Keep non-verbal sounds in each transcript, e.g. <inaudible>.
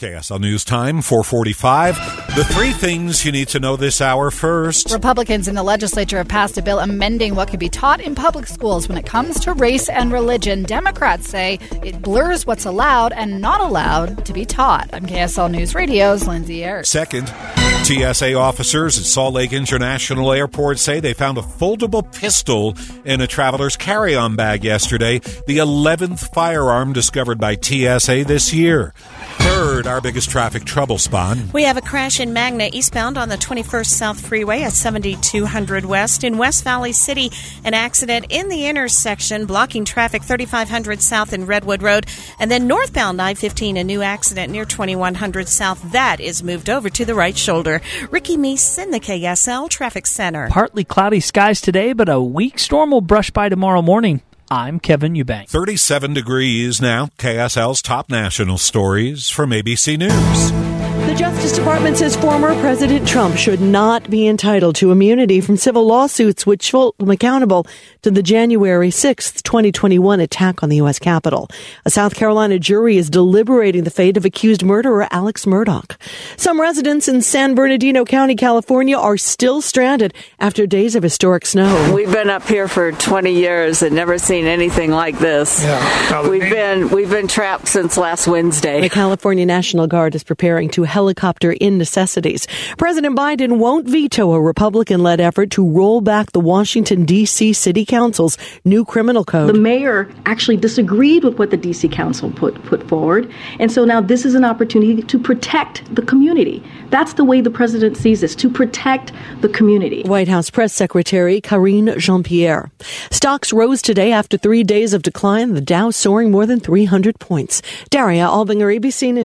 KSL News Time, 445. The three things you need to know this hour first. Republicans in the legislature have passed a bill amending what could be taught in public schools when it comes to race and religion. Democrats say it blurs what's allowed and not allowed to be taught. I'm KSL News Radio's Lindsay Aerts. Second, TSA officers at Salt Lake International Airport say they found a foldable pistol in a traveler's carry on bag yesterday, the 11th firearm discovered by TSA this year. Third, our biggest traffic trouble spot. We have a crash in Magna eastbound on the 21st South Freeway at 7200 West. In West Valley City, an accident in the intersection blocking traffic 3500 South in Redwood Road. And then northbound I 15, a new accident near 2100 South. That is moved over to the right shoulder. Ricky Meese in the KSL Traffic Center. Partly cloudy skies today, but a weak storm will brush by tomorrow morning. I'm Kevin Eubank. 37 degrees now. KSL's top national stories from ABC News. The Justice Department says former President Trump should not be entitled to immunity from civil lawsuits which hold him accountable to the January 6th, 2021 attack on the U.S. Capitol. A South Carolina jury is deliberating the fate of accused murderer Alex Murdaugh. Some residents in San Bernardino County, California are still stranded after days of historic snow. We've been up here for 20 years and never seen anything like this. Yeah, we've been we've been trapped since last Wednesday. The California National Guard is preparing to helicopter in necessities. President Biden won't veto a Republican led effort to roll back the Washington, D.C. City Council's new criminal code. The mayor actually disagreed with what the D.C. Council put, put forward. And so now this is an opportunity to protect the community. That's the way the president sees this to protect the community. White House Press Secretary Karine Jean Pierre. Stocks rose today after three days of decline, the Dow soaring more than 300 points. Daria Albinger, ABC News.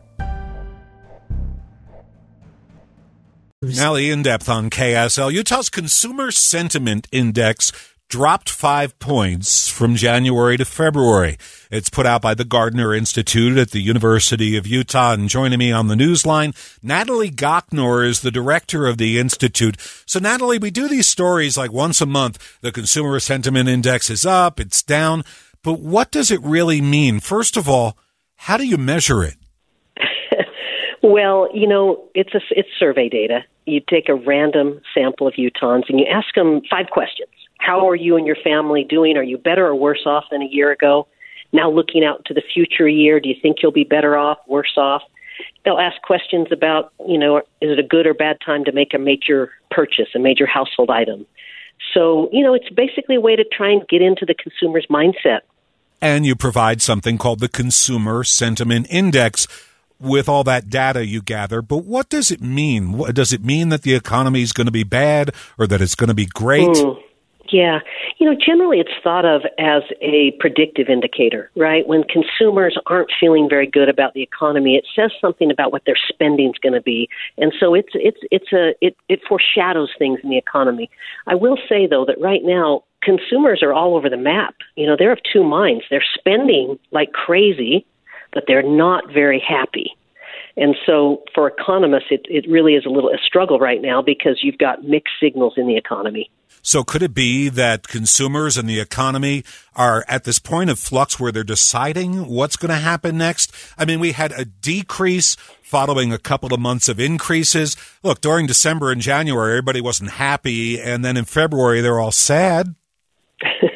The in depth on KSL. Utah's Consumer Sentiment Index dropped five points from January to February. It's put out by the Gardner Institute at the University of Utah. And joining me on the news line, Natalie Gochnour is the director of the Institute. So, Natalie, we do these stories like once a month. The Consumer Sentiment Index is up, it's down. But what does it really mean? First of all, how do you measure it? Well, you know, it's a, it's survey data. You take a random sample of Utahns and you ask them five questions. How are you and your family doing? Are you better or worse off than a year ago? Now looking out to the future year, do you think you'll be better off, worse off? They'll ask questions about, you know, is it a good or bad time to make a major purchase, a major household item? So, you know, it's basically a way to try and get into the consumer's mindset. And you provide something called the Consumer Sentiment Index with all that data you gather, but what does it mean? Does it mean that the economy is going to be bad or that it's going to be great? Mm, yeah. You know, generally it's thought of as a predictive indicator, right? When consumers aren't feeling very good about the economy, it says something about what their spending is going to be. And so it's it's it's a it it foreshadows things in the economy. I will say though that right now consumers are all over the map. You know, they're of two minds. They're spending like crazy but they're not very happy. And so for economists, it, it really is a little a struggle right now because you've got mixed signals in the economy. So could it be that consumers and the economy are at this point of flux where they're deciding what's going to happen next? I mean, we had a decrease following a couple of months of increases. Look, during December and January, everybody wasn't happy. And then in February, they're all sad. <laughs>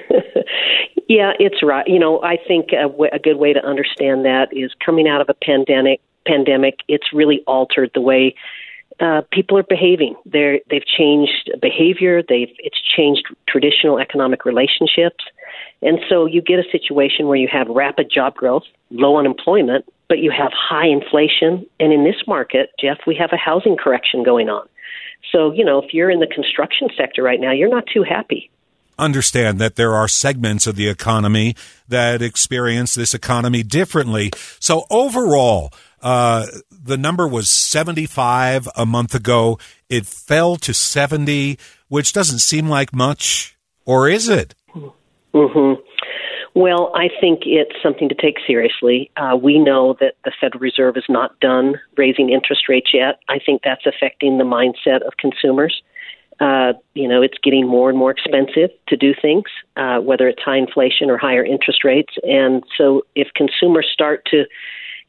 Yeah, it's right. You know, I think a, w- a good way to understand that is coming out of a pandemic. Pandemic, it's really altered the way uh, people are behaving. They're, they've changed behavior. They've it's changed traditional economic relationships, and so you get a situation where you have rapid job growth, low unemployment, but you have high inflation. And in this market, Jeff, we have a housing correction going on. So you know, if you're in the construction sector right now, you're not too happy understand that there are segments of the economy that experience this economy differently. So overall, uh, the number was 75 a month ago. It fell to 70, which doesn't seem like much, or is it? Mm-hmm. Well, I think it's something to take seriously. Uh, we know that the Federal Reserve is not done raising interest rates yet. I think that's affecting the mindset of consumers. Uh, you know, it's getting more and more expensive to do things, uh, whether it's high inflation or higher interest rates. And so if consumers start to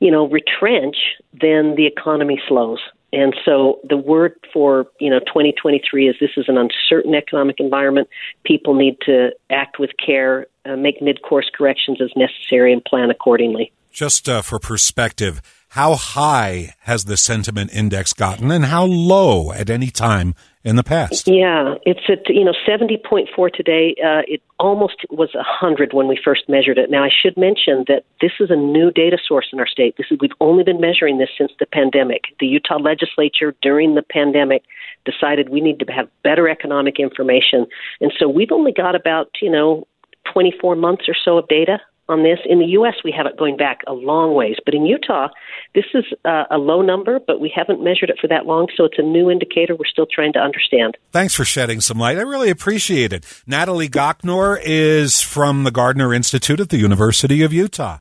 you know, retrench, then the economy slows. And so the word for, you know, 2023 is this is an uncertain economic environment. People need to act with care, uh, make mid-course corrections as necessary and plan accordingly. Just uh, for perspective, how high has the sentiment index gotten and how low at any time in the past. Yeah, it's at you know seventy point four today. Uh, it almost was hundred when we first measured it. Now I should mention that this is a new data source in our state. This is we've only been measuring this since the pandemic. The Utah legislature during the pandemic decided we need to have better economic information, and so we've only got about you know twenty four months or so of data on this. In the U.S., we have it going back a long ways, but in Utah, this is uh, a low number, but we haven't measured it for that long, so it's a new indicator we're still trying to understand. Thanks for shedding some light. I really appreciate it. Natalie Gochnour is from the Gardner Institute at the University of Utah.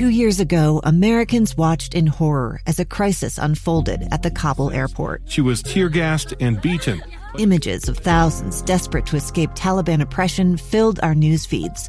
Two years ago, Americans watched in horror as a crisis unfolded at the Kabul airport. She was tear gassed and beaten. Images of thousands desperate to escape Taliban oppression filled our news feeds.